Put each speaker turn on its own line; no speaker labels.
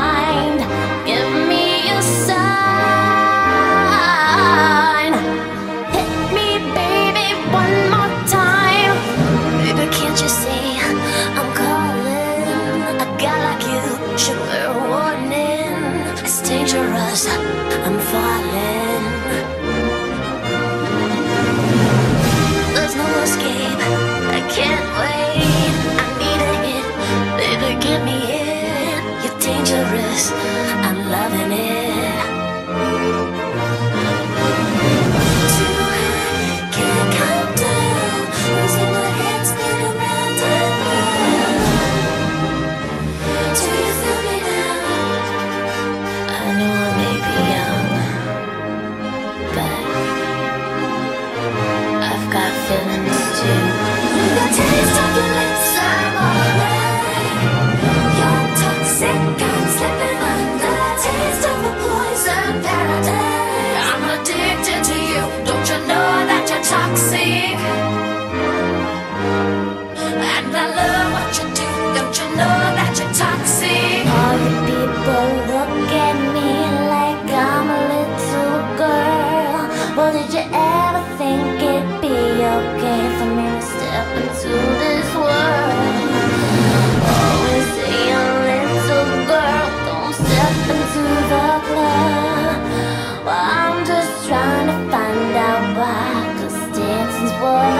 mind. I love what you do. Don't you know that you're toxic? All the people look at me like I'm a little girl. Well, did you ever think it'd be okay for me to step into this world? Always say a little girl, don't step into the club. Well, I'm just trying to find out why, cause dancing's what